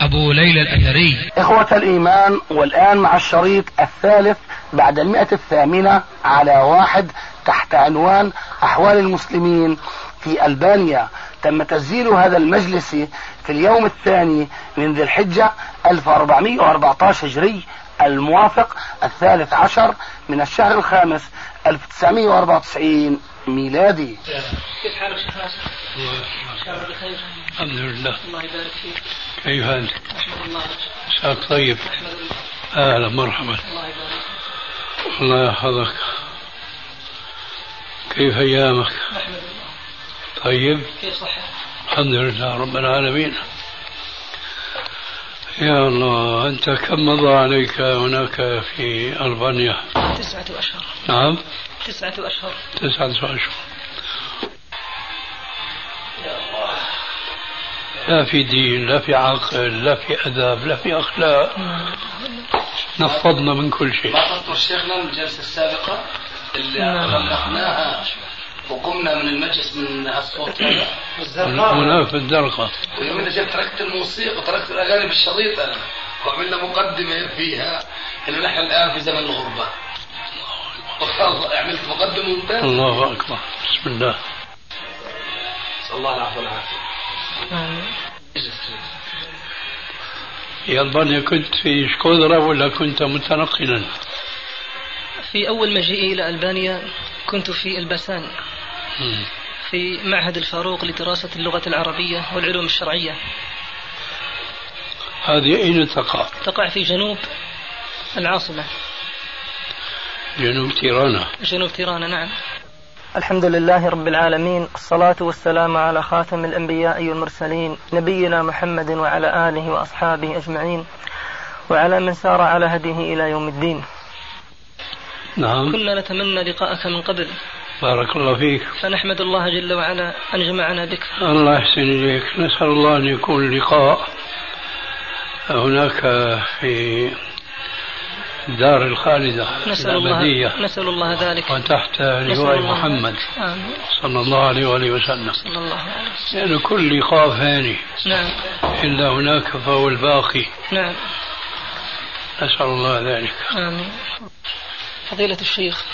أبو ليلى الأثري. إخوة الإيمان والآن مع الشريط الثالث بعد المئة الثامنة على واحد تحت عنوان أحوال المسلمين في ألبانيا. تم تسجيل هذا المجلس في اليوم الثاني من ذي الحجة 1414 هجري الموافق الثالث عشر من الشهر الخامس 1994 ميلادي. كيف حالك شيخ ناصر؟ الحمد لله. الله يبارك فيك. كيف الله مساك طيب. الله أهلا مرحبا. الله يبارك الله يحفظك كيف الله طيب. كيف صحتك؟ الحمد لله رب العالمين. يا الله أنت كم مضى عليك هناك في ألبانيا؟ تسعة أشهر. نعم. تسعة أشهر. تسعة أشهر. لا في دين لا في عقل لا في أدب لا في أخلاق. نفضنا من كل شيء. ما تذكر شيخنا من الجلسة السابقة اللي نعم. غلقناها وقمنا من المجلس من الصوت. هذا هناك في الزرقاء ويوم إذا جيت تركت الموسيقى وتركت الأغاني بالشريط أنا وعملنا مقدمة فيها إنه نحن الآن في زمن الغربة. والله عملت مقدمة ممتازة. الله أكبر. بسم الله. نسأل الله العفو والعافية. ألبانيا كنت في شكودرا ولا كنت متنقلا؟ في أول مجيئي إلى ألبانيا كنت في البسان. في معهد الفاروق لدراسة اللغة العربية والعلوم الشرعية هذه أين تقع؟ تقع في جنوب العاصمة جنوب تيرانا جنوب تيرانا نعم الحمد لله رب العالمين الصلاة والسلام على خاتم الأنبياء والمرسلين نبينا محمد وعلى آله وأصحابه أجمعين وعلى من سار على هديه إلى يوم الدين. نعم. كنا نتمنى لقاءك من قبل. بارك الله فيك. فنحمد الله جل وعلا أن جمعنا بك. الله يحسن إليك. نسأل الله أن يكون اللقاء هناك في دار الخالدة نسأل الأبدية. الله نسأل الله ذلك. وتحت لواء محمد. آمين. صلى الله عليه وآله وسلم. صلى الله عليه وسلم. لأن كل لقاء فاني نعم. إلا هناك فهو الباقي. نعم. نسأل الله ذلك. آمين. فضيلة الشيخ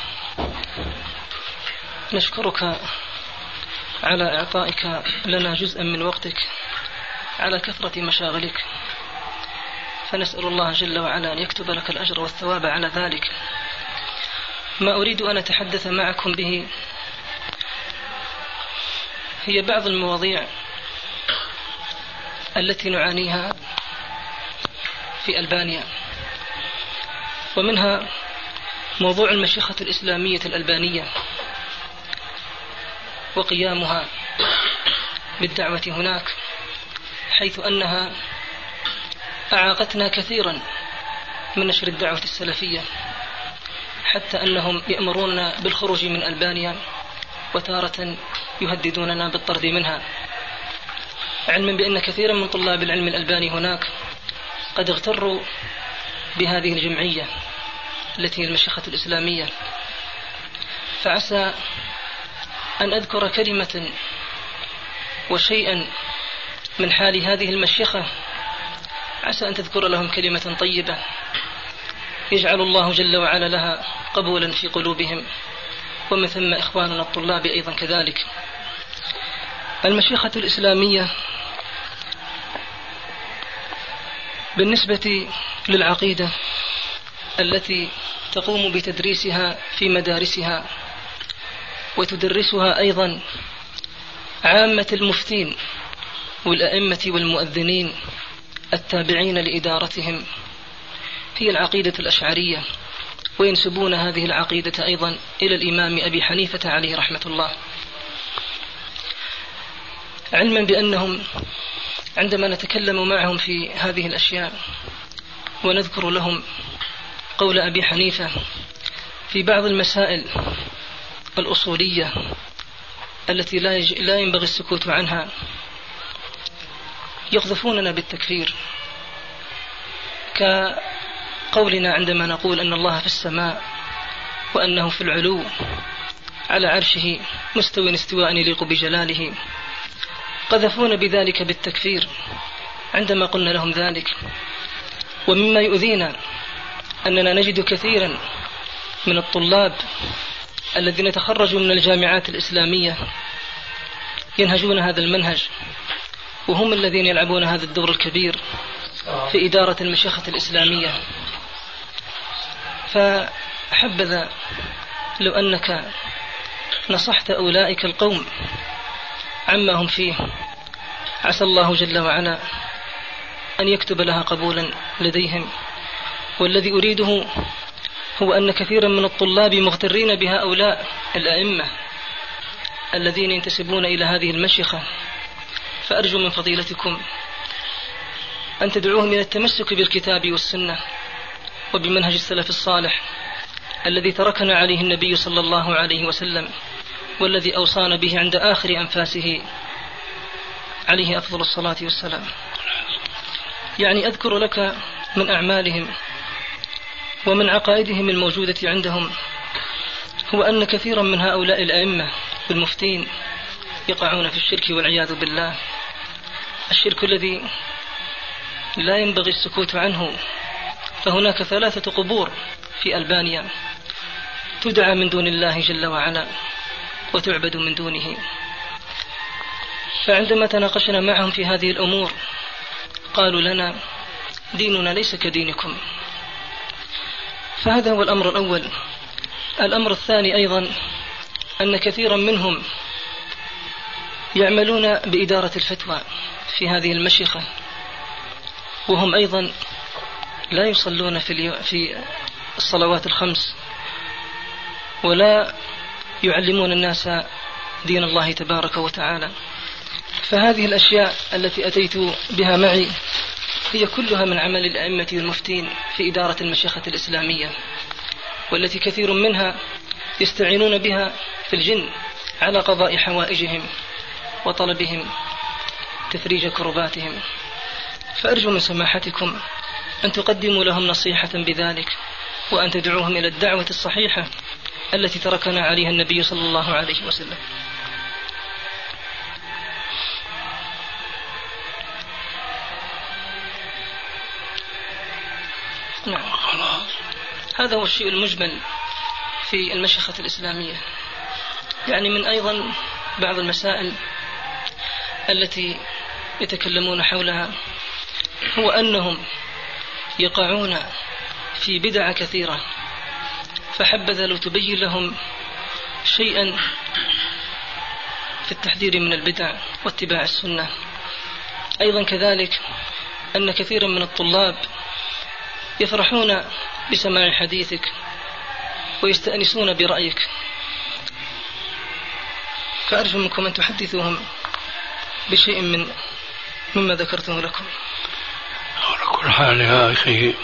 نشكرك على إعطائك لنا جزءا من وقتك على كثرة مشاغلك. فنسأل الله جل وعلا أن يكتب لك الأجر والثواب على ذلك. ما أريد أن أتحدث معكم به هي بعض المواضيع التي نعانيها في ألبانيا ومنها موضوع المشيخة الإسلامية الألبانية وقيامها بالدعوة هناك حيث أنها أعاقتنا كثيرا من نشر الدعوة السلفية حتى أنهم يأمروننا بالخروج من ألبانيا وتارة يهددوننا بالطرد منها. علما بأن كثيرا من طلاب العلم الألباني هناك قد اغتروا بهذه الجمعية التي هي المشيخة الإسلامية. فعسى أن أذكر كلمة وشيئا من حال هذه المشيخة عسى أن تذكر لهم كلمة طيبة يجعل الله جل وعلا لها قبولا في قلوبهم. ومن ثم إخواننا الطلاب أيضا كذلك. المشيخة الإسلامية بالنسبة للعقيدة التي تقوم بتدريسها في مدارسها وتدرسها أيضا عامة المفتين والأئمة والمؤذنين التابعين لإدارتهم. هي العقيدة الأشعرية وينسبون هذه العقيدة أيضا إلى الإمام أبي حنيفة عليه رحمة الله. علما بأنهم عندما نتكلم معهم في هذه الأشياء ونذكر لهم قول أبي حنيفة في بعض المسائل الأصولية التي لا, ينبغي السكوت عنها. يقذفوننا بالتكفير. كقولنا عندما نقول أن الله في السماء وأنه في العلو على عرشه مستوى استواء يليق بجلاله قذفونا بذلك بالتكفير عندما قلنا لهم ذلك. ومما يؤذينا أننا نجد كثيرا من الطلاب الذين تخرجوا من الجامعات الإسلامية ينهجون هذا المنهج. وهم الذين يلعبون هذا الدور الكبير في إدارة المشيخة الإسلامية. فحبذا لو أنك نصحت أولئك القوم عما هم فيه. عسى الله جل وعلا أن يكتب لها قبولا لديهم. والذي أريده هو أن كثيرا من الطلاب مغترين بهؤلاء الأئمة الذين ينتسبون إلى هذه المشيخة. فأرجو من فضيلتكم أن تدعوهم إلى التمسك بالكتاب والسنة وبمنهج السلف الصالح الذي تركنا عليه النبي صلى الله عليه وسلم والذي أوصانا به عند آخر أنفاسه عليه أفضل الصلاة والسلام. يعني أذكر لك من أعمالهم ومن عقائدهم الموجودة عندهم هو أن كثيرا من هؤلاء الأئمة والمفتين يقعون في الشرك والعياذ بالله. الشرك الذي لا ينبغي السكوت عنه. فهناك ثلاثة قبور في ألبانيا تدعى من دون الله جل وعلا وتعبد من دونه. فعندما تناقشنا معهم في هذه الأمور قالوا لنا ديننا ليس كدينكم. فهذا هو الأمر الأول. الأمر الثاني أيضا أن كثيرا منهم يعملون بإدارة الفتوى في هذه المشيخة وهم أيضا لا يصلون في في الصلوات الخمس ولا يعلمون الناس دين الله تبارك وتعالى. فهذه الأشياء التي أتيت بها معي هي كلها من عمل الأئمة والمفتين في إدارة المشيخة الإسلامية والتي كثير منها يستعينون بها في الجن على قضاء حوائجهم. وطلبهم تفريج كرباتهم. فأرجو من سماحتكم أن تقدموا لهم نصيحة بذلك وأن تدعوهم إلى الدعوة الصحيحة التي تركنا عليها النبي صلى الله عليه وسلم. نعم. هذا هو الشيء المجمل في المشيخة الإسلامية. يعني من أيضا بعض المسائل التي يتكلمون حولها هو أنهم يقعون في بدع كثيرة فحبذا لو تبين لهم شيئا في التحذير من البدع واتباع السنة. أيضا كذلك أن كثيرا من الطلاب يفرحون بسماع حديثك ويستأنسون برأيك. فأرجو منكم أن تحدثوهم. بشيء من مما ذكرته لكم. على كل حال يا أخي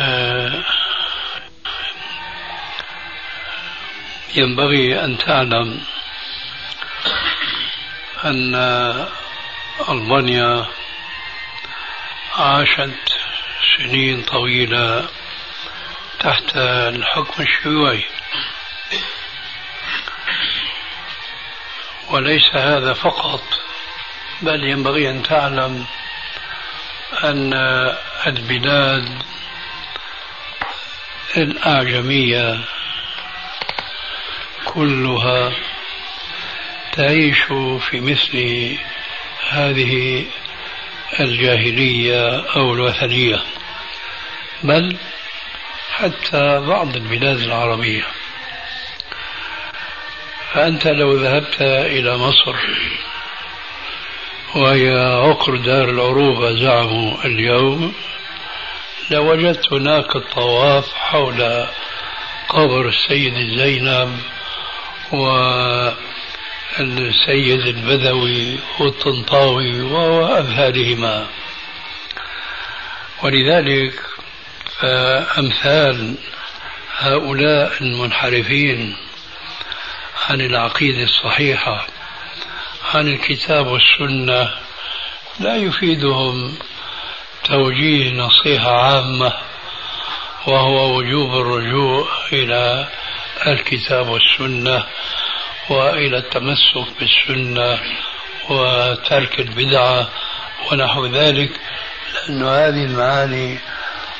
آه، ينبغي أن تعلم أن ألمانيا عاشت سنين طويلة تحت الحكم الشيوعي. وليس هذا فقط بل ينبغي أن تعلم أن البلاد الأعجمية كلها تعيش في مثل هذه الجاهلية أو الوثنية بل حتى بعض البلاد العربية. فأنت لو ذهبت إلى مصر وهي عقر دار العروبة زعموا اليوم لوجدت هناك الطواف حول قبر السيدة زينب السيد البدوي والطنطاوي وأمثالهما ولذلك فأمثال هؤلاء المنحرفين عن العقيدة الصحيحة عن الكتاب والسنة لا يفيدهم توجيه نصيحة عامة وهو وجوب الرجوع إلى الكتاب والسنة وإلى التمسك بالسنة وترك البدعة ونحو ذلك لأن هذه المعاني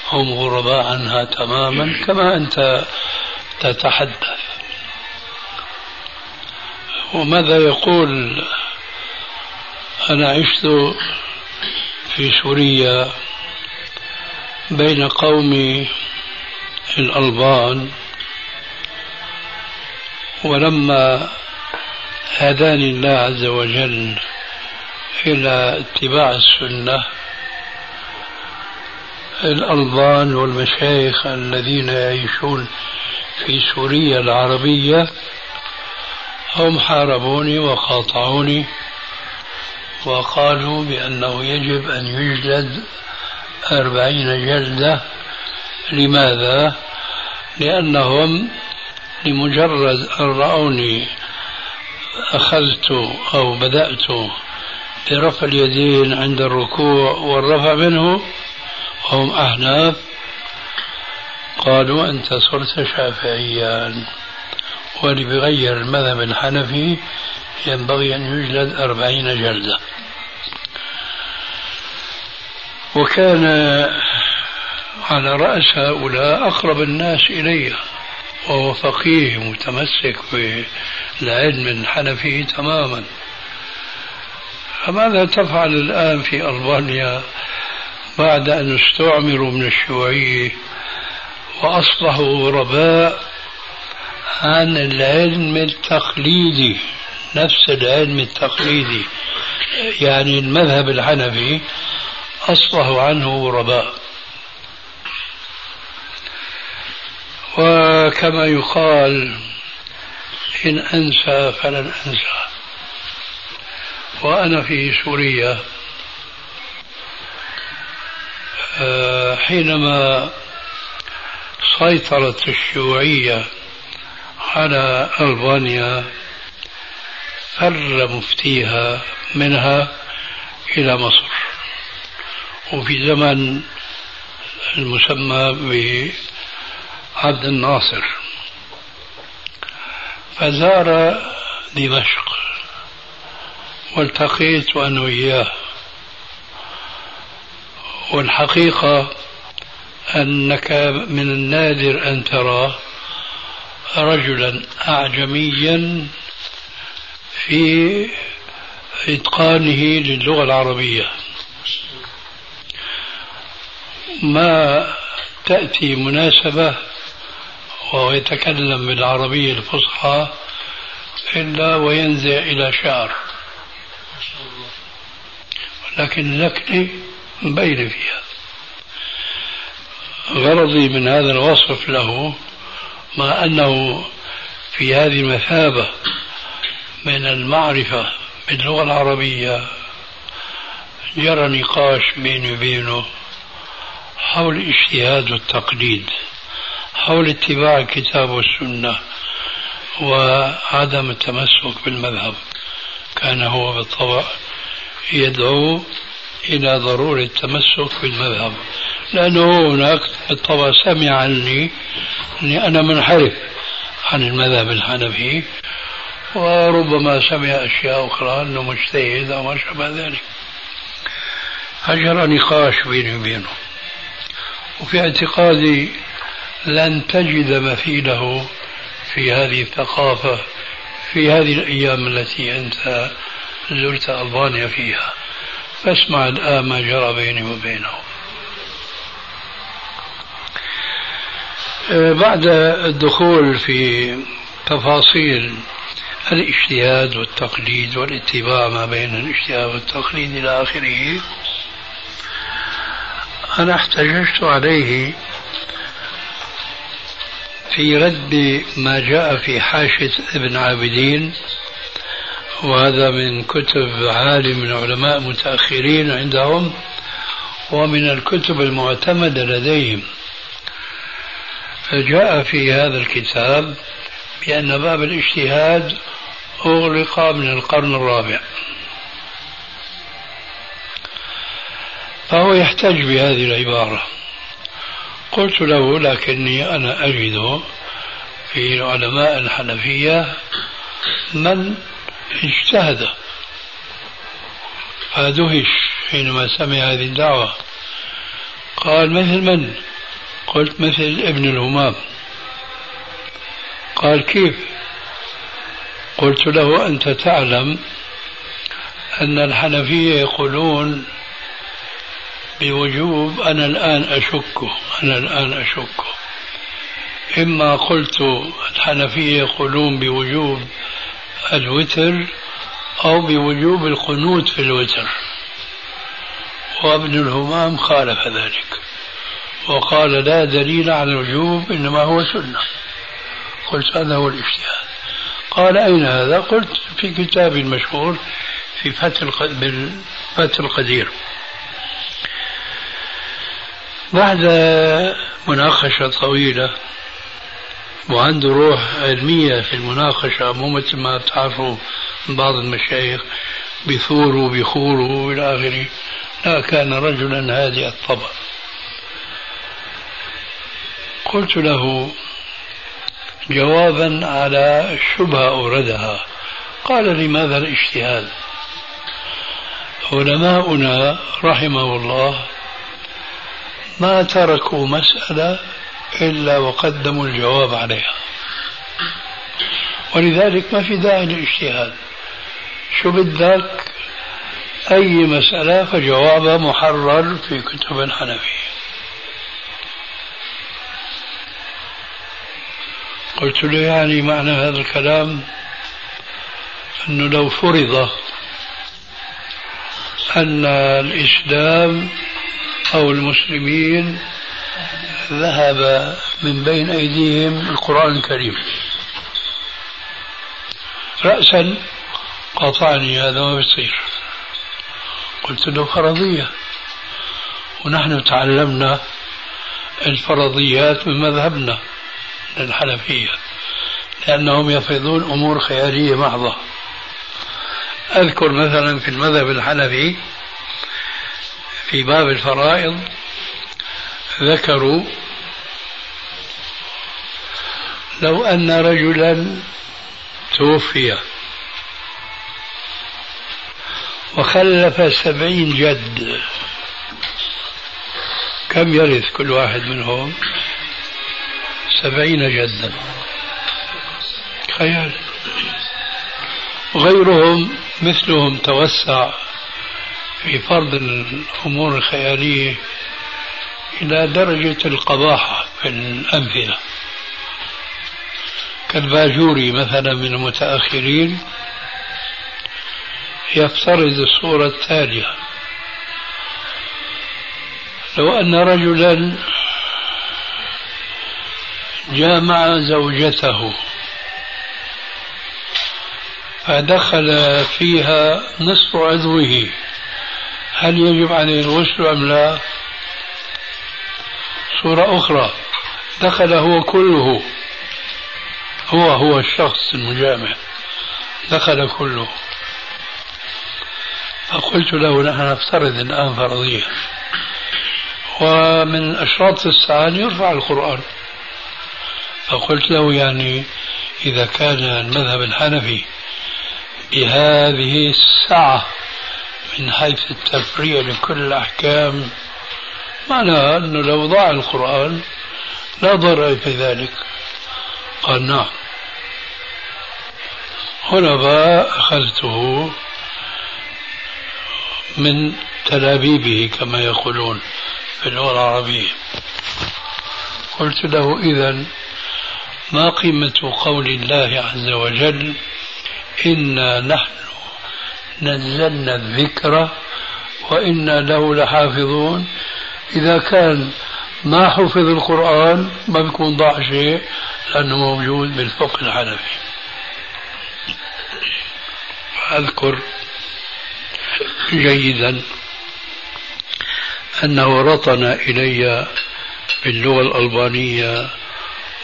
هم غرباء عنها تماما كما أنت تتحدث. وماذا يقول أنا عشت في سوريا بين قوم الألبان ولما هداني الله عز وجل إلى اتباع السنة الألبان والمشايخ الذين يعيشون في سوريا العربية هم حاربوني وقاطعوني وقالوا بأنه يجب أن يجلد أربعين جلدة لماذا؟ لأنهم لمجرد أن رأوني أخذت أو بدأت برفع اليدين عند الركوع والرفع منه وهم أحناف قالوا أنت صرت شافعيا واللي بغير المذهب الحنفي ينبغي أن يجلد أربعين جلدة. وكان على رأس هؤلاء أقرب الناس إلي وهو فقيه متمسك بالعلم الحنفي تماما. فماذا تفعل الآن في ألبانيا بعد أن استعمروا من الشيوعية وأصبحوا غرباء عن العلم التقليدي نفس العلم التقليدي. يعني المذهب الحنفي أصبحوا عنه غرباء وكما يقال إن أنسى فلن أنسى. وأنا في سوريا آه، حينما سيطرت الشيوعية على ألبانيا فر مفتيها منها إلى مصر. وفي زمن المسمى بعبد الناصر. فزار دمشق والتقيت أنا وإياه. والحقيقة أنك من النادر أن ترى رجلا أعجميا في إتقانه للغة العربية. ما تأتي مناسبة وهو يتكلم بالعربية الفصحى إلا وينزع إلى شعر. لكن اللكنة مبينة فيها. غرضي من هذا الوصف له مع أنه في هذه المثابة من المعرفة باللغة العربية جرى نقاش بيني وبينه حول الاجتهاد والتقليد حول اتباع الكتاب والسنة وعدم التمسك بالمذهب. كان هو بالطبع يدعو إلى ضرورة التمسك بالمذهب. لأنه هناك بالطبع سمع عني أني أنا منحرف عن المذهب الحنفي وربما سمع أشياء أخرى أنه مجتهد أو ما شابه ذلك. فجرى نقاش بيني وبينه وفي اعتقادي لن تجد مثيله في هذه الثقافة في هذه الأيام التي أنت زرت ألبانيا فيها. فاسمع الآن ما جرى بيني وبينه. آه، بعد الدخول في تفاصيل الاجتهاد والتقليد والاتباع ما بين الاجتهاد والتقليد إلى آخره أنا احتججت عليه في رد ما جاء في حاشية ابن عابدين وهذا من كتب عالم من علماء متأخرين عندهم ومن الكتب المعتمدة لديهم. فجاء في هذا الكتاب بأن باب الاجتهاد أغلق من القرن الرابع. فهو يحتج بهذه العبارة. قلت له لكني أنا أجد في علماء الحنفية من اجتهد. فدهش حينما سمع هذه الدعوة. قال مثل من؟ قلت مثل ابن الهمام. قال كيف؟ قلت له أنت تعلم أن الحنفية يقولون بوجوب أنا الآن أشك أنا الآن أشك إما قلت الحنفية يقولون بوجوب الوتر أو بوجوب القنوت في الوتر. وابن الهمام خالف ذلك. وقال لا دليل على الوجوب إنما هو سنة. قلت هذا هو الاجتهاد قال أين هذا؟ قلت في كتاب مشهور في فتح القدير. بعد مناقشة طويلة وعنده روح علمية في المناقشة مو مثل ما بتعرفوا بعض المشايخ بثوروا بيخوروا إلى آخره. لا كان رجلا هادئ الطبع قلت له جوابا على شبهة أوردها. قال لماذا الاجتهاد؟ علماؤنا رحمه الله ما تركوا مسألة إلا وقدموا الجواب عليها. ولذلك ما في داعي للاجتهاد. شو بدك أي مسألة فجوابها محرر في كتب الحنفية. قلت له يعني معنى هذا الكلام؟ أنه لو فرض أن الإسلام أو المسلمين ذهب من بين أيديهم القرآن الكريم. رأسا قاطعني هذا ما بيصير. قلت له فرضية. ونحن تعلمنا الفرضيات من مذهبنا الحنفية لأنهم يفرضون أمور خيالية محضة. أذكر مثلا في المذهب الحنفي في باب الفرائض ذكروا لو أن رجلا توفي وخلف سبعين جد كم يرث كل واحد منهم؟ سبعين جدا. خيال غيرهم مثلهم توسع في فرض الأمور الخيالية إلى درجة القباحة في الأمثلة. كالباجوري مثلا من المتأخرين يفترض الصورة التالية. لو أن رجلا جامع زوجته فدخل فيها نصف عضوه هل يجب عليه الغسل أم لا؟ صورة أخرى دخل هو كله. هو هو الشخص المجامع. دخل كله. فقلت له نحن نفترض الآن فرضية. ومن أشراط الساعة يرفع القرآن. فقلت له يعني إذا كان المذهب الحنفي بهذه السعة من حيث التفريع لكل الأحكام معناها أنه لو ضاع القرآن لا ضرر في ذلك. قال نعم. بقى أخذته من تلابيبه كما يقولون في اللغة العربية. قلت له إذا ما قيمة قول الله عز وجل إنا نحن نزلنا الذكر وإنا له لحافظون؟ إذا كان ما حفظ القرآن ما بيكون ضاع شيء لأنه موجود بالفقه الحنفي. أذكر جيدا أنه رطن إلي باللغة الألبانية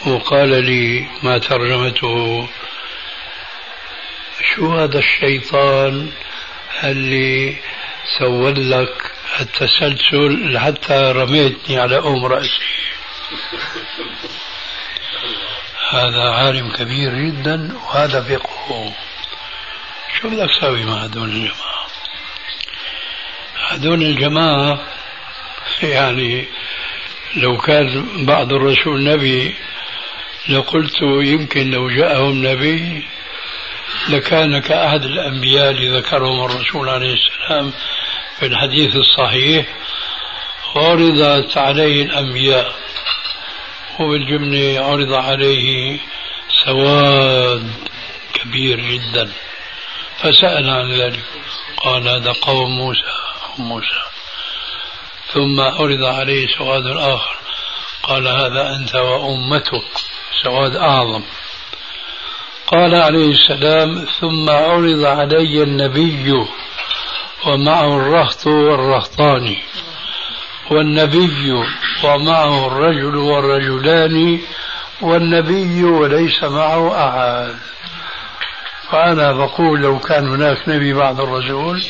وقال لي ما ترجمته شو هذا الشيطان اللي سول لك التسلسل حتى رميتني على أم رأسي؟ هذا عالم كبير جدا وهذا فقهه شو بدك تسوي مع هذول الجماعة؟ هذول الجماعة يعني لو كان بعض الرسول نبي لقلت يمكن لو جاءهم نبي لكان كأحد الأنبياء اللي ذكرهم الرسول عليه السلام في الحديث الصحيح عرضت عليه الأنبياء. وبالجملة عرض عليه سواد كبير جدا. فسأل عن ذلك. قال هذا قوم موسى موسى. ثم عرض عليه سواد آخر قال هذا أنت وأمتك. سواد أعظم. قال عليه السلام ثم عرض علي النبي ومعه الرهط والرهطان. والنبي ومعه الرجل والرجلان والنبي وليس معه أحد. فأنا بقول لو كان هناك نبي بعد الرسول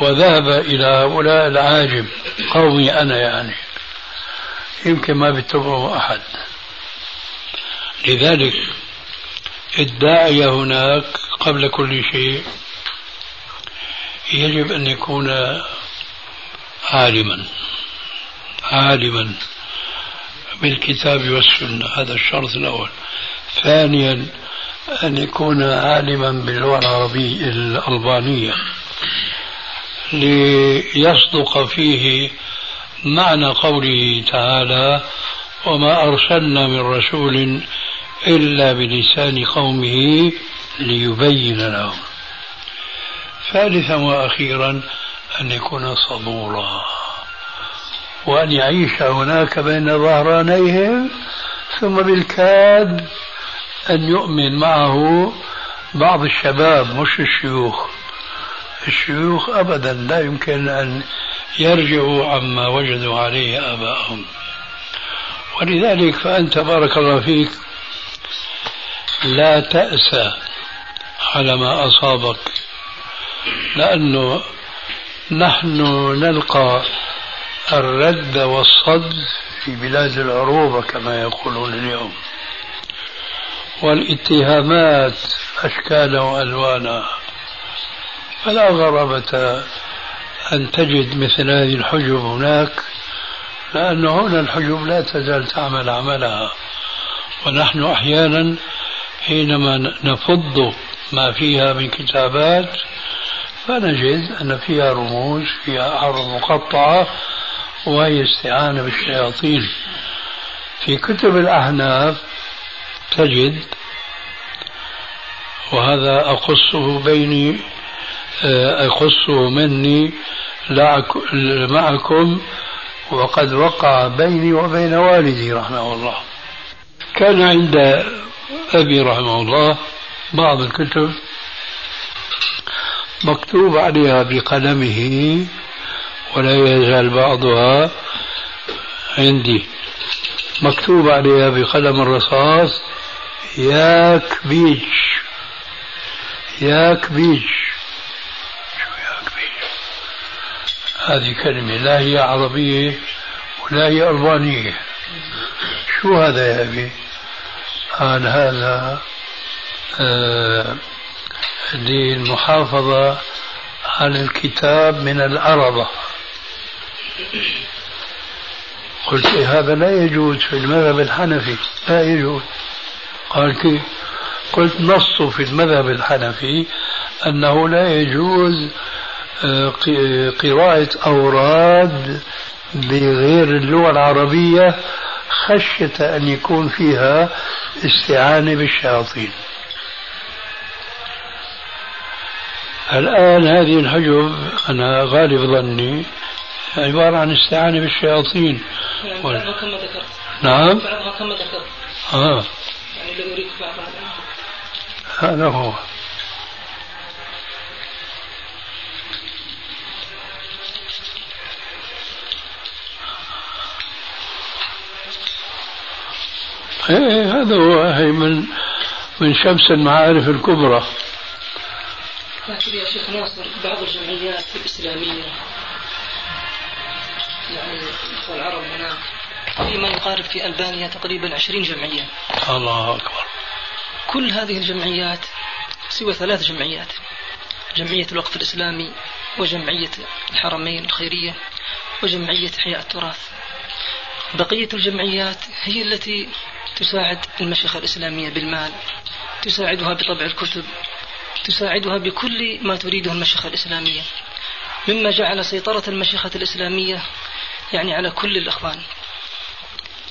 وذهب إلى هؤلاء العاجم قومي أنا يعني يمكن ما بيتبعه أحد. لذلك الداعية هناك قبل كل شيء يجب أن يكون عالما عالما بالكتاب والسنة. هذا الشرط الأول. ثانيا أن يكون عالما باللغة العربية الألبانية ليصدق فيه معنى قوله تعالى وما أرسلنا من رسول إلا بلسان قومه ليبين لهم. ثالثا وأخيرا أن يكون صبورا وأن يعيش هناك بين ظهرانيهم ثم بالكاد أن يؤمن معه بعض الشباب مش الشيوخ. الشيوخ أبدا لا يمكن أن يرجعوا عما وجدوا عليه آباءهم. ولذلك فأنت بارك الله فيك لا تأسى على ما أصابك لأنه نحن نلقى الرد والصد في بلاد العروبة كما يقولون اليوم. والاتهامات أشكالا وألوانا. فلا غرابة أن تجد مثل هذه الحجب هناك لأن هنا الحجب لا تزال تعمل عملها. ونحن أحيانا حينما نفض ما فيها من كتابات فنجد أن فيها رموز فيها أعراض مقطعة وهي استعانة بالشياطين. في كتب الأحناف تجد وهذا أقصه بيني أقصه مني معكم وقد وقع بيني وبين والدي رحمه الله. كان عند أبي رحمه الله بعض الكتب مكتوب عليها بقلمه ولا يزال بعضها عندي. مكتوب عليها بقلم الرصاص ياك بيتش ياك بيتش شو ياك بيتش هذه كلمة لا هي عربية ولا هي ألبانية. شو هذا يا أبي؟ قال هذا آه للمحافظة على الكتاب من العربة. قلت إيه هذا لا يجوز في المذهب الحنفي. لا يجوز. قال كيف قلت نص في المذهب الحنفي أنه لا يجوز آه، قراءة أوراد بغير اللغة العربية خشية أن يكون فيها استعانة بالشياطين. الآن هذه الحجب أنا غالب ظني عبارة عن استعانة بالشياطين. يعني و... كما ذكرت. نعم. كما ذكرت. آه. يعني لو أريد هذا هو. إيه،, إيه هذا هو هي من من شمس المعارف الكبرى. لكن يا شيخ ناصر بعض الجمعيات الإسلامية يعني العرب هناك في ما يقارب في ألبانيا تقريبا 20 جمعية. الله أكبر. كل هذه الجمعيات سوى ثلاث جمعيات. جمعية الوقف الإسلامي وجمعية الحرمين الخيرية وجمعية إحياء التراث. بقية الجمعيات هي التي تساعد المشيخة الإسلامية بالمال تساعدها بطبع الكتب تساعدها بكل ما تريده المشيخة الإسلامية. مما جعل سيطرة المشيخة الإسلامية يعني على كل الإخوان.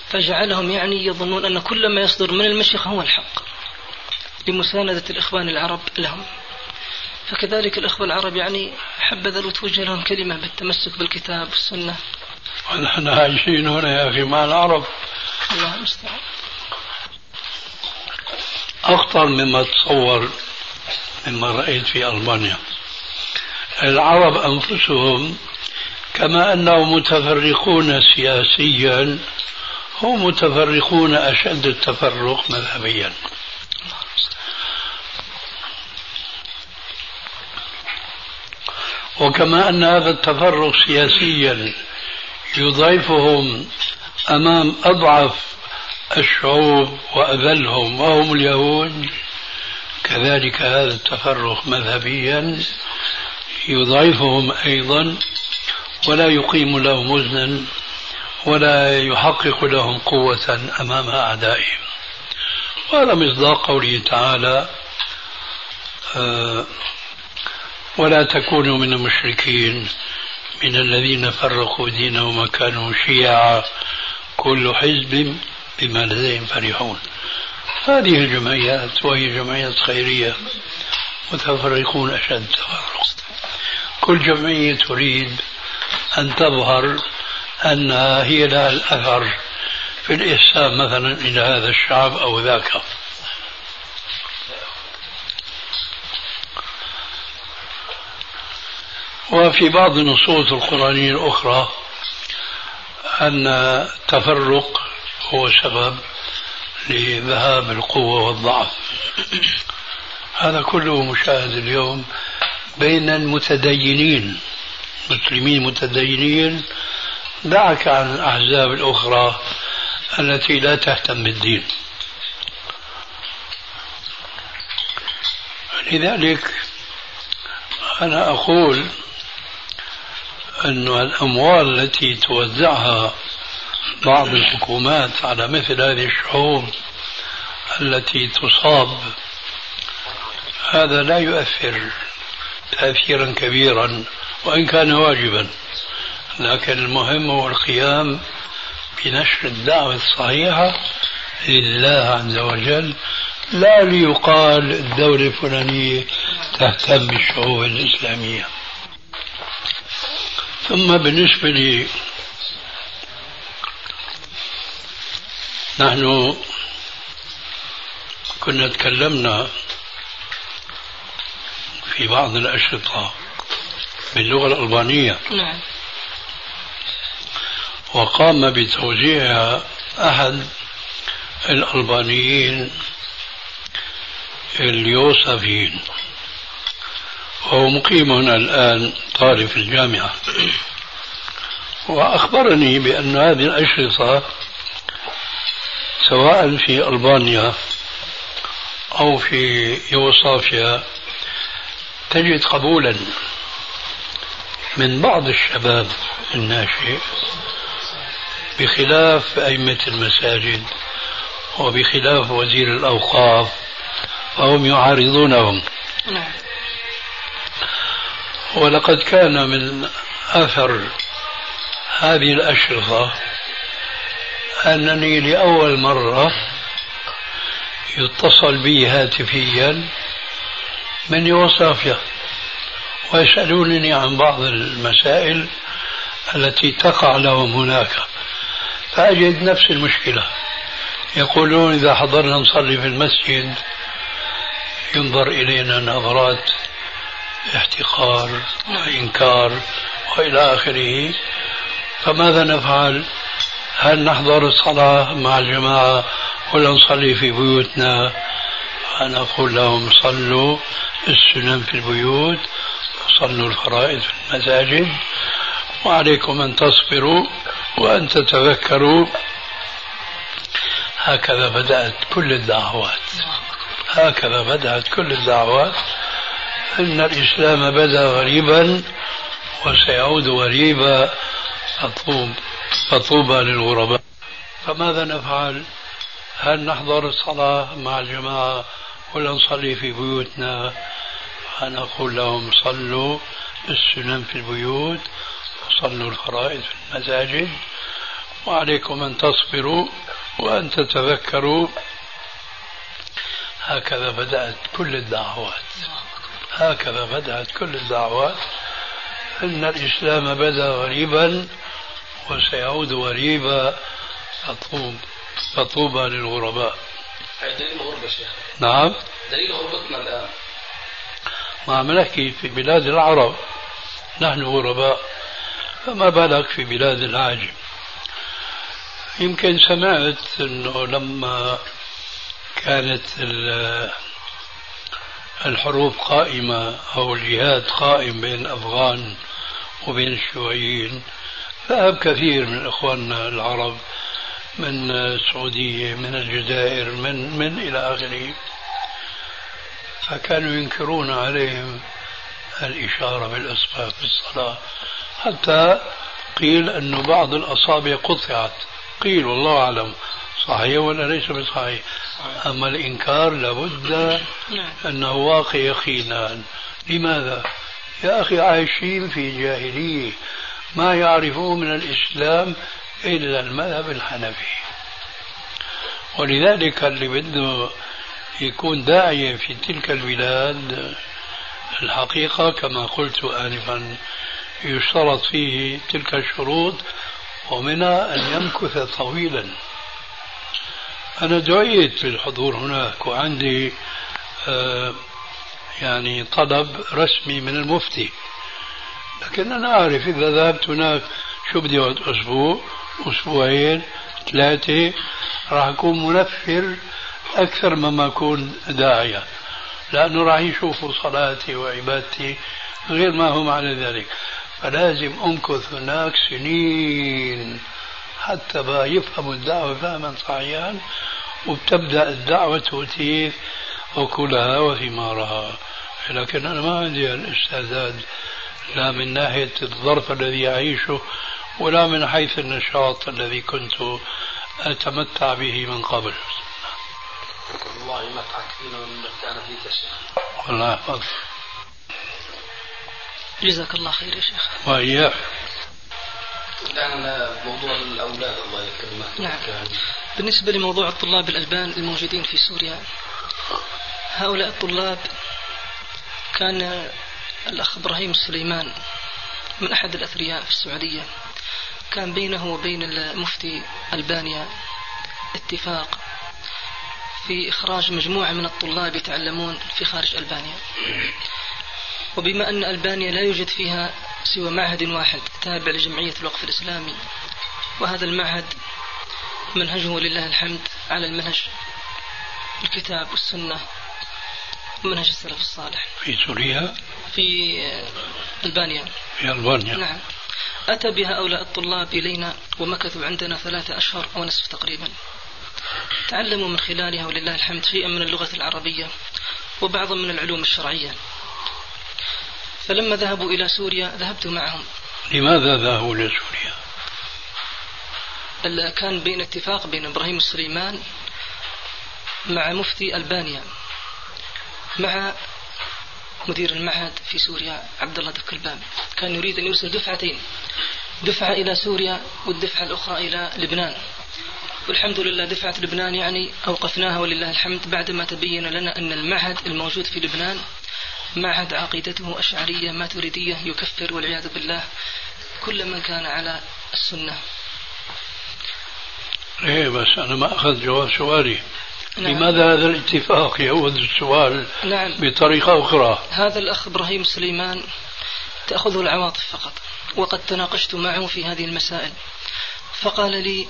فجعلهم يعني يظنون أن كل ما يصدر من المشيخة هو الحق لمساندة الإخوان العرب لهم. فكذلك الإخوة العرب يعني حبذا لو توجه لهم كلمة بالتمسك بالكتاب والسنة. ونحن عايشين هنا يا أخي مع العرب. الله المستعان. أخطر مما تصور مما رأيت في ألمانيا. العرب أنفسهم كما أنهم متفرقون سياسيا هم متفرقون أشد التفرق مذهبيا. وكما أن هذا التفرق سياسيا يضيفهم أمام أضعف الشعوب وأذلهم وهم اليهود. كذلك هذا التفرق مذهبيا يضعفهم أيضا ولا يقيم لهم وزنا. ولا يحقق لهم قوة أمام أعدائهم. وهذا مصداق قوله تعالى آه ولا تكونوا من المشركين من الذين فرقوا دينهم وكانوا شيعا كل حزب بما لديهم فرحون. هذه الجمعيات وهي جمعيات خيرية متفرقون أشد تفرق كل جمعية تريد أن تظهر أنها هي لها الأثر في الإحسان مثلا إلى هذا الشعب أو ذاك. وفي بعض النصوص القرآنية الأخرى أن التفرق هو سبب لذهاب القوة والضعف. هذا كله مشاهد اليوم بين المتدينين مسلمين متدينين دعك عن الأحزاب الأخرى التي لا تهتم بالدين. لذلك أنا أقول أن الأموال التي توزعها بعض الحكومات على مثل هذه الشعوب التي تصاب هذا لا يؤثر تأثيرا كبيرا وإن كان واجبا. لكن المهم هو القيام بنشر الدعوة الصحيحة لله عز وجل لا ليقال الدولة الفلانية تهتم بالشعوب الإسلامية. ثم بالنسبة لي نحن كنا تكلمنا في بعض الأشرطة باللغة الألبانية. نعم. وقام بتوزيعها أحد الألبانيين اليوسفيين. وهو مقيم هنا الآن طالب في الجامعة. وأخبرني بأن هذه الأشرطة سواء في ألبانيا أو في يوغوسلافيا تجد قبولا من بعض الشباب الناشئ. بخلاف أئمة المساجد وبخلاف وزير الأوقاف فهم يعارضونهم. نعم. ولقد كان من أثر هذه الأشرطة أنني لأول مرة يتصل بي هاتفيا من يوغوسلافيا ويسألونني عن بعض المسائل التي تقع لهم هناك. فأجد نفس المشكلة. يقولون إذا حضرنا نصلي في المسجد ينظر إلينا نظرات احتقار وإنكار وإلى آخره. فماذا نفعل؟ هل نحضر الصلاة مع الجماعة ولا نصلي في بيوتنا؟ أنا أقول لهم صلوا السنن في البيوت وصلوا الفرائض في المساجد. وعليكم أن تصبروا. وأن تتذكروا هكذا بدأت كل الدعوات هكذا بدأت كل الدعوات إن الإسلام بدأ غريبا وسيعود غريبا فطوب فطوبى للغرباء فماذا نفعل؟ هل نحضر الصلاة مع الجماعة ولا نصلي في بيوتنا؟ أنا أقول لهم صلوا السنن في البيوت وصلوا الفرائض في المساجد وعليكم أن تصبروا وأن تتذكروا. هكذا بدأت كل الدعوات هكذا بدأت كل الدعوات. إن الإسلام بدأ غريبا وسيعود غريبا فطوب فطوبى للغرباء. دليل الغربة شيخ؟ نعم. دليل غربتنا الآن. ما عم نحكي في بلاد العرب نحن غرباء. فما بالك في بلاد العاجم. يمكن سمعت إنه لما كانت الحروب قائمة أو الجهاد قائم بين الأفغان وبين الشيوعيين ذهب كثير من إخواننا العرب من السعودية من الجزائر من من إلى آخره. فكانوا ينكرون عليهم الإشارة بالإصبع في الصلاة حتى قيل أن بعض الأصابع قطعت. قيل والله أعلم. صحيح ولا ليس بصحيح؟ أما الإنكار لابد نعم. أنه واقع يقينا لماذا؟ يا أخي عايشين في جاهلية. ما يعرفون من الإسلام إلا المذهب الحنفي. ولذلك اللي بده يكون داعية في تلك البلاد الحقيقة كما قلت آنفا يشترط فيه تلك الشروط ومنها أن يمكث طويلا. أنا دعيت للحضور هناك وعندي آه يعني طلب رسمي من المفتي. لكن أنا أعرف إذا ذهبت هناك شو بدي أقعد أسبوع أسبوعين ثلاثة راح أكون منفر أكثر مما أكون داعية لأنه راح يشوفوا صلاتي وعبادتي غير ما هم على ذلك. فلازم أمكث هناك سنين حتى بقى يفهموا الدعوة فهما صحيحا؟ وبتبدأ الدعوة تؤتي أكلها وثمارها. لكن أنا ما عندي الاستعداد لا من ناحية الظرف الذي أعيشه ولا من حيث النشاط الذي كنت أتمتع به من قبل. الله يمتعك فينا ويمتعنا فيك يا شيخ والله يحفظك. جزاك الله خير يا شيخ. وإياك. الآن موضوع الأولاد الله يكرمك. نعم. بالنسبة لموضوع الطلاب الألبان الموجودين في سوريا هؤلاء الطلاب كان الأخ إبراهيم السليمان من أحد الأثرياء في السعودية. كان بينه وبين المفتي ألبانيا اتفاق في إخراج مجموعة من الطلاب يتعلمون في خارج ألبانيا. وبما أن ألبانيا لا يوجد فيها سوى معهد واحد تابع لجمعية الوقف الإسلامي وهذا المعهد منهجه ولله الحمد على المنهج الكتاب والسنة ومنهج السلف الصالح. في سوريا؟ في ألبانيا. في ألبانيا. نعم. أتى بها هؤلاء الطلاب إلينا ومكثوا عندنا ثلاثة أشهر ونصف تقريبا. تعلموا من خلالها ولله الحمد شيئا من اللغة العربية وبعضا من العلوم الشرعية. فلما ذهبوا إلى سوريا ذهبت معهم. لماذا ذهبوا إلى سوريا؟ كان بين اتفاق بين إبراهيم السليمان مع مفتي ألبانيا مع مدير المعهد في سوريا عبد الله دكلبان كان يريد أن يرسل دفعتين دفعة إلى سوريا والدفعة الأخرى إلى لبنان. والحمد لله دفعة لبنان يعني أوقفناها ولله الحمد بعدما تبين لنا أن المعهد الموجود في لبنان معهد عقيدته أشعرية ماتريدية يكفر والعياذ بالله كل من كان على السنة إيه بس أنا ما أخذ جواب سؤالي نعم. لماذا هذا الاتفاق يعود السؤال نعم. بطريقة أخرى هذا الأخ إبراهيم سليمان تأخذه العواطف فقط وقد تناقشت معه في هذه المسائل فقال لي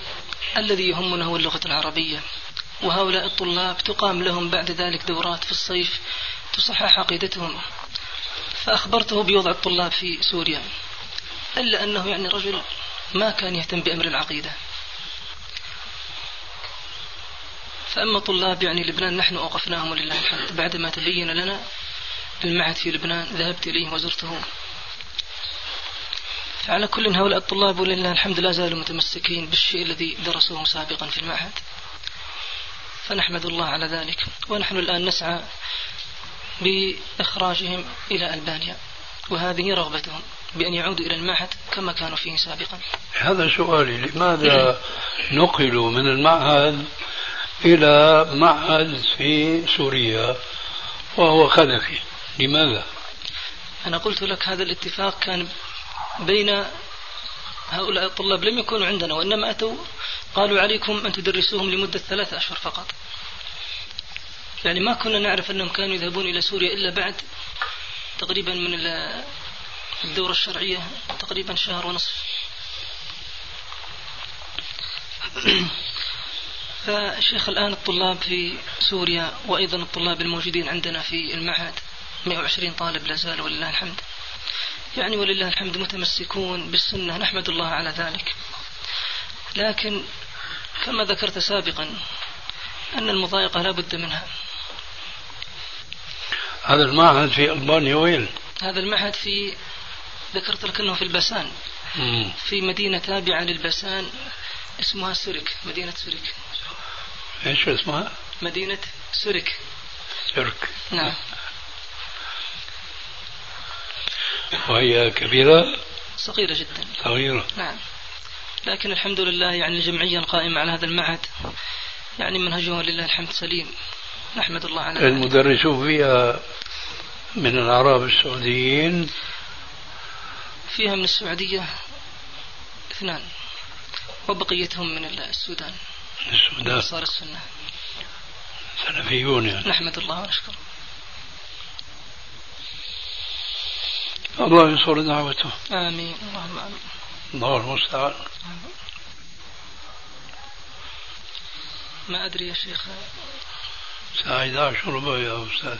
الذي يهمنا هو اللغة العربية وهؤلاء الطلاب تقام لهم بعد ذلك دورات في الصيف تصحح عقيدتهم. فأخبرته بوضع الطلاب في سوريا إلا أنه يعني رجل ما كان يهتم بأمر العقيدة. فأما طلاب يعني لبنان نحن أوقفناهم ولله الحمد. بعدما تبين لنا المعهد في لبنان ذهبت إليه وزرته فعلى كل هؤلاء الطلاب ولله الحمد لا زالوا متمسكين بالشيء الذي درسوه سابقا في المعهد. فنحمد الله على ذلك. ونحن الآن نسعى بإخراجهم إلى ألبانيا. وهذه رغبتهم بأن يعودوا إلى المعهد كما كانوا فيه سابقا. هذا سؤالي لماذا نقلوا من المعهد إلى معهد في سوريا وهو خلفي؟ لماذا؟ أنا قلت لك هذا الاتفاق كان بين هؤلاء الطلاب لم يكونوا عندنا وإنما أتوا قالوا عليكم أن تدرسوهم لمدة ثلاثة أشهر فقط. يعني ما كنا نعرف أنهم كانوا يذهبون إلى سوريا إلا بعد تقريبا من الدورة الشرعية تقريبا شهر ونصف. فشيخ الآن الطلاب في سوريا وأيضا الطلاب الموجودين عندنا في المعهد. 120 طالب لا زال ولله الحمد. يعني ولله الحمد متمسكون بالسنة نحمد الله على ذلك. لكن كما ذكرت سابقا أن المضايقة لا بد منها. هذا المعهد في ألبانيا وين؟ هذا المعهد في ذكرت لك أنه في البسان. في مدينة تابعة للبسان اسمها سرك مدينة سرك إيش اسمها؟ مدينة سرك سرك نعم. وهي كبيرة؟ صغيرة جدا. صغيرة. نعم. لكن الحمد لله يعني الجمعية القائمة على هذا المعهد يعني منهجها لله الحمد سليم. نحمد الله على المدرسون فيها من العرب السعوديين. فيها من السعودية اثنان وبقيتهم من السودان. السودان. صار السنة. سلفيون يعني. نحمد الله ونشكره. الله ينصر دعوته. آمين. اللهم آمين. الله المستعان. ما أدري يا شيخ. الساعة 11 ربع يا أستاذ.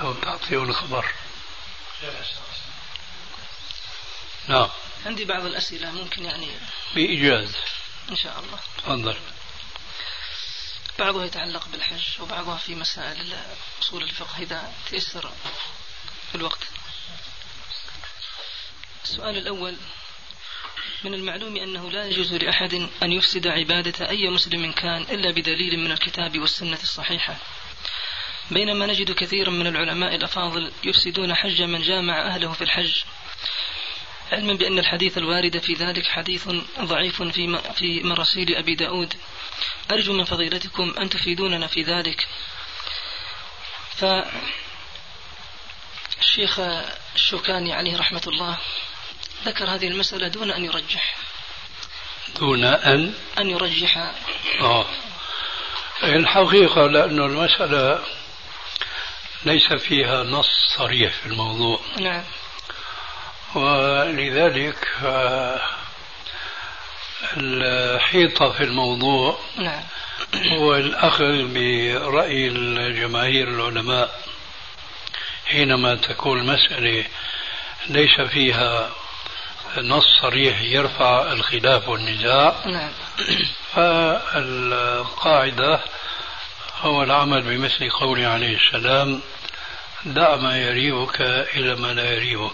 لو تعطيون خبر نعم. عندي بعض الأسئلة ممكن يعني. بإيجاز. إن شاء الله. تفضل. بعضها يتعلق بالحج وبعضها في مسائل أصول الفقه إذا تيسر في الوقت. السؤال الأول من المعلوم أنه لا يجوز لأحد أن يفسد عبادة أي مسلم كان إلا بدليل من الكتاب والسنة الصحيحة. بينما نجد كثيرا من العلماء الأفاضل يفسدون حج من جامع أهله في الحج. علما بأن الحديث الوارد في ذلك حديث ضعيف في في مراسيل أبي داود. أرجو من فضيلتكم أن تفيدوننا في ذلك. فالشيخ الشوكاني عليه رحمة الله. ذكر هذه المسألة دون أن يرجح. دون أن؟ أن يرجح. آه. الحقيقة لأن المسألة ليس فيها نص صريح في الموضوع. نعم. ولذلك آه، الحيطة في الموضوع نعم. هو الأخذ برأي الجماهير العلماء. حينما تكون المسألة ليس فيها نص صريح يرفع الخلاف والنزاع نعم. فالقاعدة هو العمل بمثل قوله عليه السلام دع ما يريبك إلى ما لا يريبك.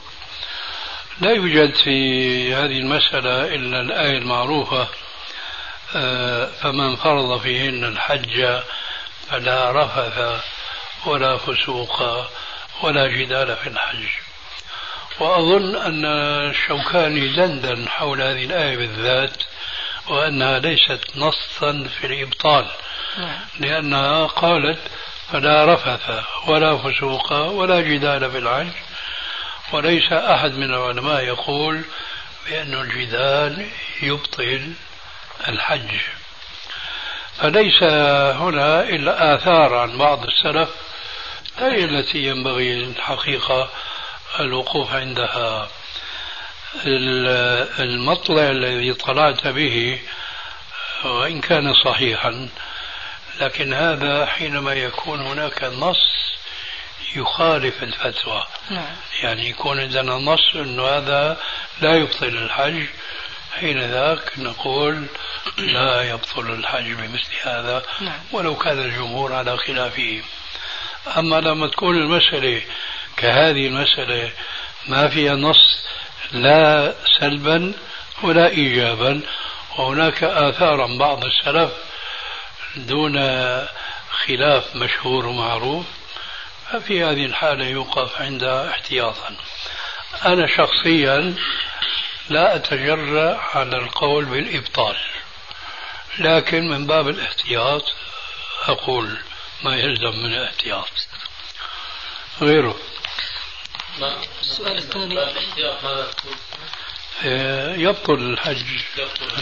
لا يوجد في هذه المسألة إلا الآية المعروفة آه، فمن فرض فيهن الحج فلا رفث ولا فسوق ولا جدال في الحج. وأظن أن الشوكاني دندن حول هذه الآية بالذات وأنها ليست نصا في الإبطال نعم. لأنها قالت فلا رفث ولا فسوق ولا جدال في الحج وليس أحد من العلماء يقول بأن الجدال يبطل الحج فليس هنا إلا آثار عن بعض السلف هي التي ينبغي الحقيقة الوقوف عندها. المطلع الذي طلعت به وإن كان صحيحا لكن هذا حينما يكون هناك نص يخالف الفتوى. نعم. يعني يكون عندنا نص إنه هذا لا يبطل الحج حين ذاك نقول لا يبطل الحج بمثل هذا نعم. ولو كان الجمهور على خلافه. أما لما تكون المسألة كهذه المسألة ما فيها نص لا سلبا ولا إيجابا. وهناك آثار عن بعض السلف دون خلاف مشهور ومعروف ففي هذه الحالة يوقف عند احتياطا. أنا شخصيا لا أتجرأ على القول بالإبطال لكن من باب الاحتياط أقول ما يلزم من الاحتياط. غيره. السؤال الثاني آه، يبطل الحج.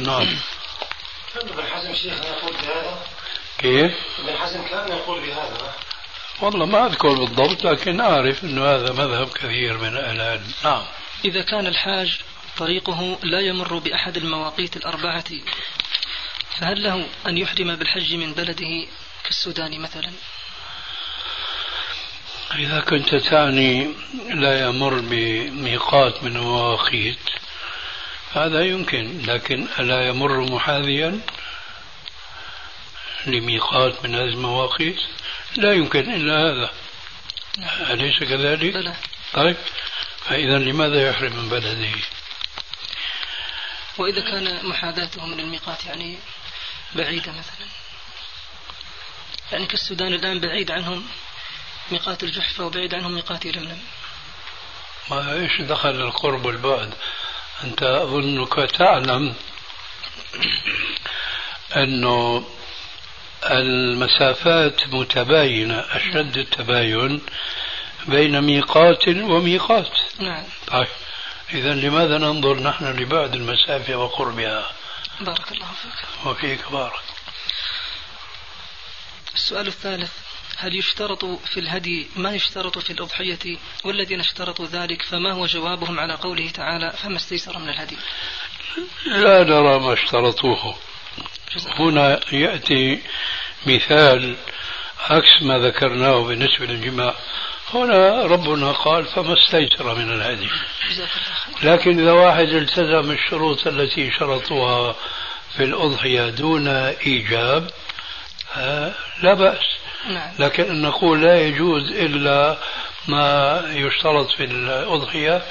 نعم. ابن حزم شيخنا يقول بهذا؟ كيف؟ ابن حزم كان يقول بهذا. والله ما أذكر بالضبط لكن أعرف أنه هذا مذهب كثير من أهل العلم. نعم. إذا كان الحاج طريقه لا يمر بأحد المواقيت الأربعة فهل له أن يحرم بالحج من بلده كالسودان مثلا؟ إذا كنت تعني لا يمر بميقات من المواقيت هذا يمكن لكن ألا يمر محاذيا لميقات من هذه المواقيت لا يمكن إلا هذا. أليس كذلك؟ بلى طيب فإذا لماذا يحرم من بلده؟ وإذا كان محاذاته من الميقات يعني بعيدة مثلا. يعني كالسودان الآن بعيد عنهم. ميقات الجحفة وبعيد عنهم ميقات يلملم ما إيش دخل القرب والبعد؟ أنت أظنك تعلم أنه المسافات متباينة أشد التباين بين ميقات وميقات. نعم. طيب إذا لماذا ننظر نحن لبعد المسافة وقربها؟ بارك الله فيك. وفيك بارك. السؤال الثالث. هل يشترط في الهدي ما يشترط في الأضحية والذين اشترطوا ذلك فما هو جوابهم على قوله تعالى فما استيسر من الهدي؟ لا نرى ما اشترطوه. هنا يأتي مثال عكس ما ذكرناه بالنسبة للجماع. هنا ربنا قال فما استيسر من الهدي. لكن إذا واحد التزم الشروط التي شرطوها في الأضحية دون إيجاب آه، لا بأس. لكن أن نقول لا يجوز إلا ما يشترط في الأضحية.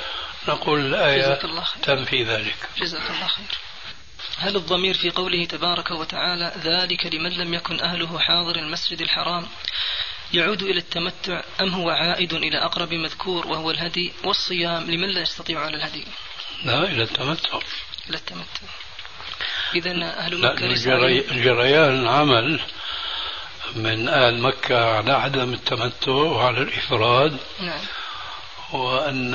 نقول الآية جزاك الله خير. تنفي ذلك. جزاك الله خير. هل الضمير في قوله تبارك وتعالى ذلك لمن لم يكن أهله حاضر المسجد الحرام. يعود إلى التمتع أم هو عائد إلى أقرب مذكور وهو الهدي والصيام لمن لا يستطيع على الهدي؟ لا إلى التمتع. إلى التمتع. إذا أهل مكة جري جريان العمل من أهل مكة على عدم التمتع وعلى الإفراد نعم. وأن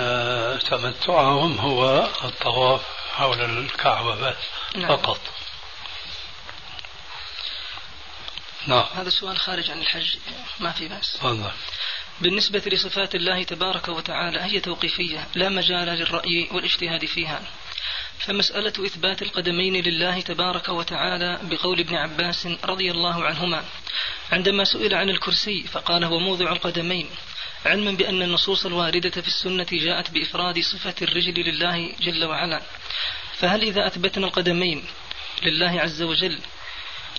تمتعهم هو الطواف حول الكعبة بس نعم. فقط. نعم. هذا سؤال خارج عن الحج ما في بأس. تفضل. بالنسبة لصفات الله تبارك وتعالى هي توقيفية لا مجال للرأي والاجتهاد فيها. فمسألة إثبات القدمين لله تبارك وتعالى بقول ابن عباس رضي الله عنهما عندما سئل عن الكرسي فقال هو موضع القدمين علما بأن النصوص الواردة في السنة جاءت بإفراد صفة الرجل لله جل وعلا. فهل إذا أثبتنا القدمين لله عز وجل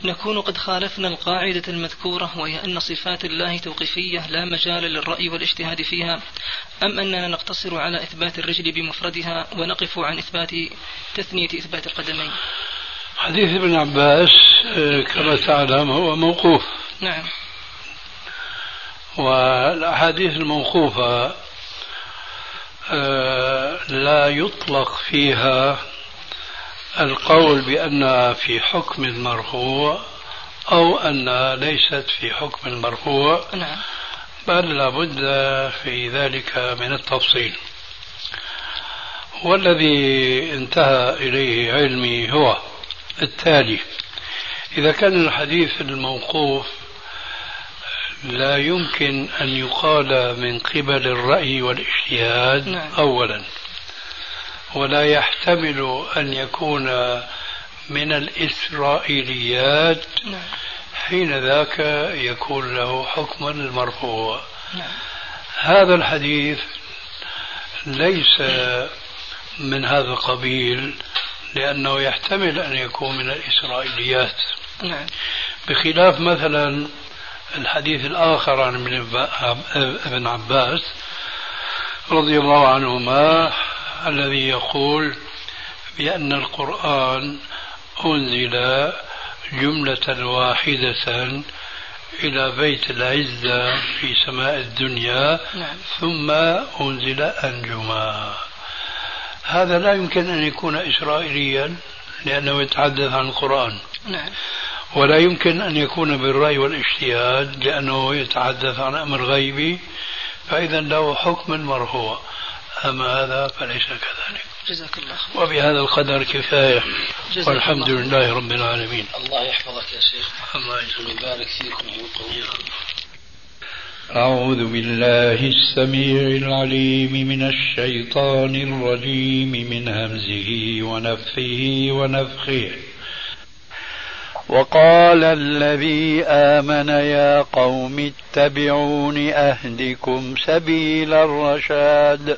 نكون قد خالفنا القاعدة المذكورة وهي أن صفات الله توقيفية لا مجال للرأي والاجتهاد فيها أم أننا نقتصر على إثبات الرجل بمفردها ونقف عن إثبات تثنية إثبات القدمين. حديث ابن عباس آه، كما تعلم هو موقوف. نعم. والأحاديث الموقوفة آه، لا يطلق فيها القول بأنها في حكم المرفوع أو أنها ليست في حكم المرفوع نعم. بل لابد في ذلك من التفصيل. والذي انتهى إليه علمي هو التالي إذا كان الحديث الموقوف لا يمكن أن يقال من قبل الرأي والإجتهاد نعم. أولا. ولا يحتمل أن يكون من الإسرائيليات نعم. حين ذاك يكون له حكم المرفوع. نعم. هذا الحديث ليس من هذا القبيل لأنه يحتمل أن يكون من الإسرائيليات. نعم. بخلاف مثلا الحديث الآخر عن ابن عباس رضي الله عنهما الذي يقول بأن القرآن أنزل جملة واحدة إلى بيت العزة في سماء الدنيا نعم. ثم أنزل أنجما. هذا لا يمكن أن يكون إسرائيليا لأنه يتحدث عن القرآن. نعم. ولا يمكن أن يكون بالرأي والاجتهاد لأنه يتحدث عن أمر غيبي فإذا له حكم مرفوع. أما هذا فليس كذلك. جزاك الله خير. وبهذا القدر كفاية. جزاك والحمد الله. لله رب العالمين. الله يحفظك يا شيخ. الله يسلمك ويبارك فيكم ويقويكم أعوذ بالله السميع العليم من الشيطان الرجيم من همزه ونفخه ونفخه. وقال الذي آمن يا قوم اتبعون أهدكم سبيل الرشاد.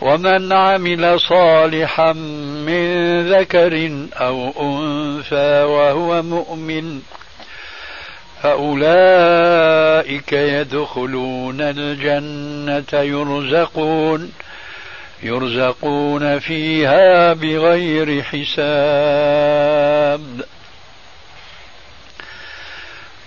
ومن عمل صالحا من ذكر أو أنثى وهو مؤمن فأولئك يدخلون الجنة يرزقون يرزقون فيها بغير حساب.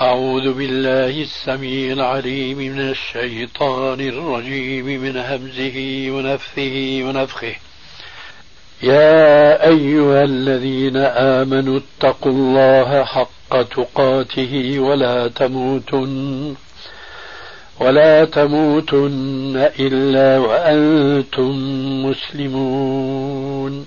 أعوذ بالله السميع العليم من الشيطان الرجيم من همزه ونفثه ونفخه. يا أيها الذين آمنوا اتقوا الله حق تقاته ولا تموتن ولا تموتن إلا وأنتم مسلمون.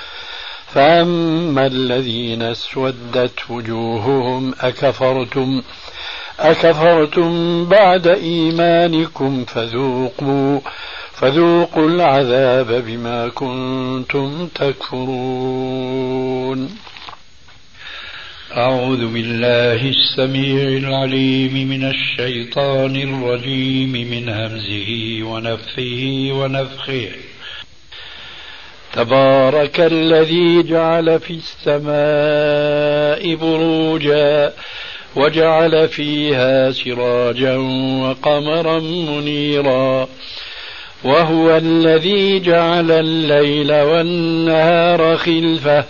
فاما الذين اسودت وجوههم اكفرتم أكفرتم بعد إيمانكم فذوقوا فذوقوا العذاب بما كنتم تكفرون. أعوذ بالله السميع العليم من الشيطان الرجيم من همزه ونفخه ونفخه. تبارك الذي جعل في السماء بروجا وجعل فيها سراجا وقمرا منيرا وهو الذي جعل الليل والنهار خلفة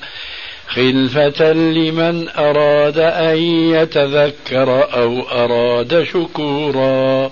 خلفة لمن أراد أن يتذكر أو أراد شكورا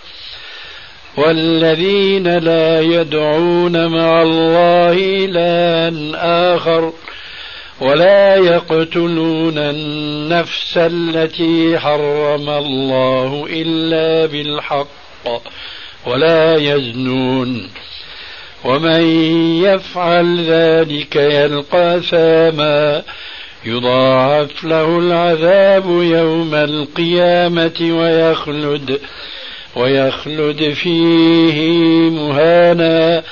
والذين لا يدعون مع الله إلها آخر ولا يقتلون النفس التي حرم الله إلا بالحق ولا يزنون ومن يفعل ذلك يلقى ثاما يضاعف له العذاب يوم القيامة ويخلد ويخلد فيه مهانا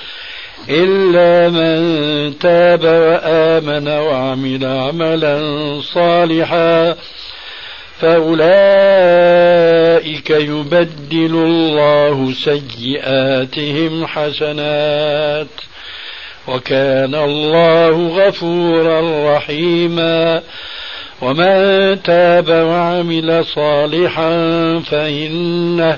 إلا من تاب وآمن وعمل عملا صالحا فأولئك يبدل الله سيئاتهم حسنات وكان الله غفورا رحيما ومن تاب وعمل صالحا فإنه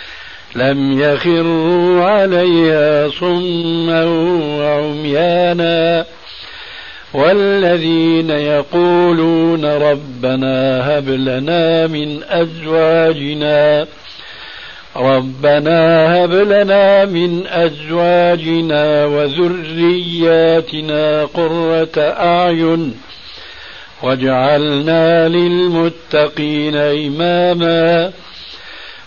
لم يخروا عليها صما وعميانا والذين يقولون ربنا هب لنا من أزواجنا ربنا هب لنا من أزواجنا وذرياتنا قرة أعين واجعلنا للمتقين اماما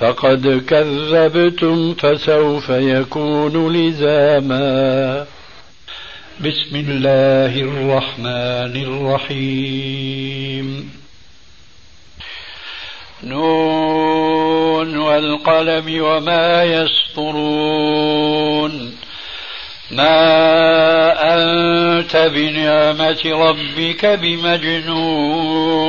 فقد كذبتم فسوف يكون لزاما. بسم الله الرحمن الرحيم. نون والقلم وما يسطرون. ما أنت بنعمة ربك بمجنون.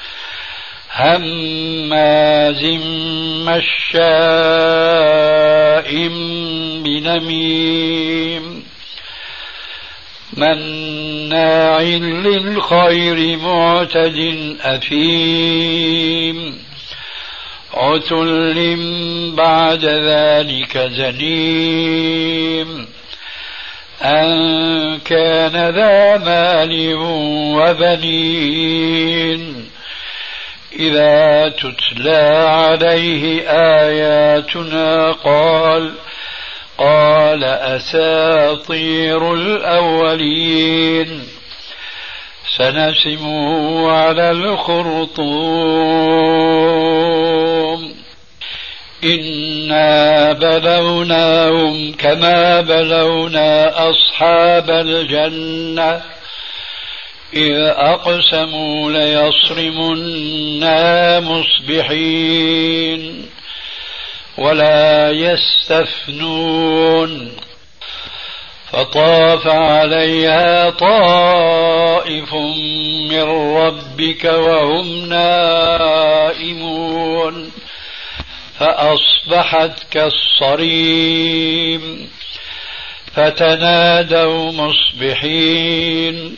هماز مشاء بنميم مناع للخير معتد أثيم عتل بعد ذلك زنيم أن كان ذا مال وبنين إذا تتلى عليه آياتنا قال قال أساطير الأولين سنسمه على الخرطوم إنا بلوناهم كما بلونا أصحاب الجنة إذ أقسموا ليصرمنا مصبحين ولا يستثنون فطاف عليها طائف من ربك وهم نائمون فأصبحت كالصريم فتنادوا مصبحين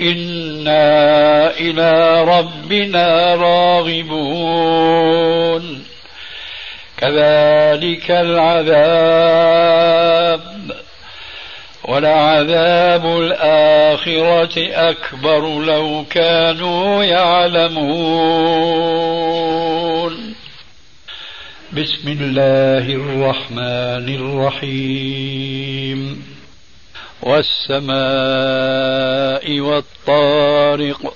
إنا إلى ربنا راغبون كذلك العذاب ولعذاب الآخرة أكبر لو كانوا يعلمون بسم الله الرحمن الرحيم والسماء والطارق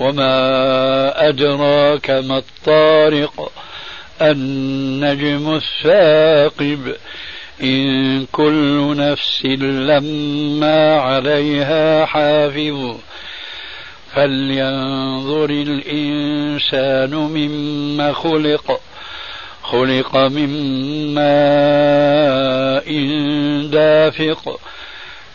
وما أدراك ما الطارق النجم الثاقب إن كل نفس لما عليها حافظ فلينظر الإنسان مما خلق خلق من ماء دافق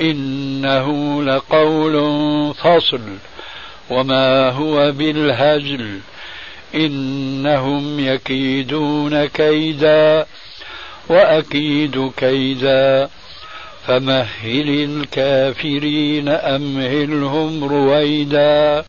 إنه لقول فصل. وما هو بالهزل إنهم يكيدون كيدا وأكيد كيدا. فمهل الكافرين أمهلهم رويدا.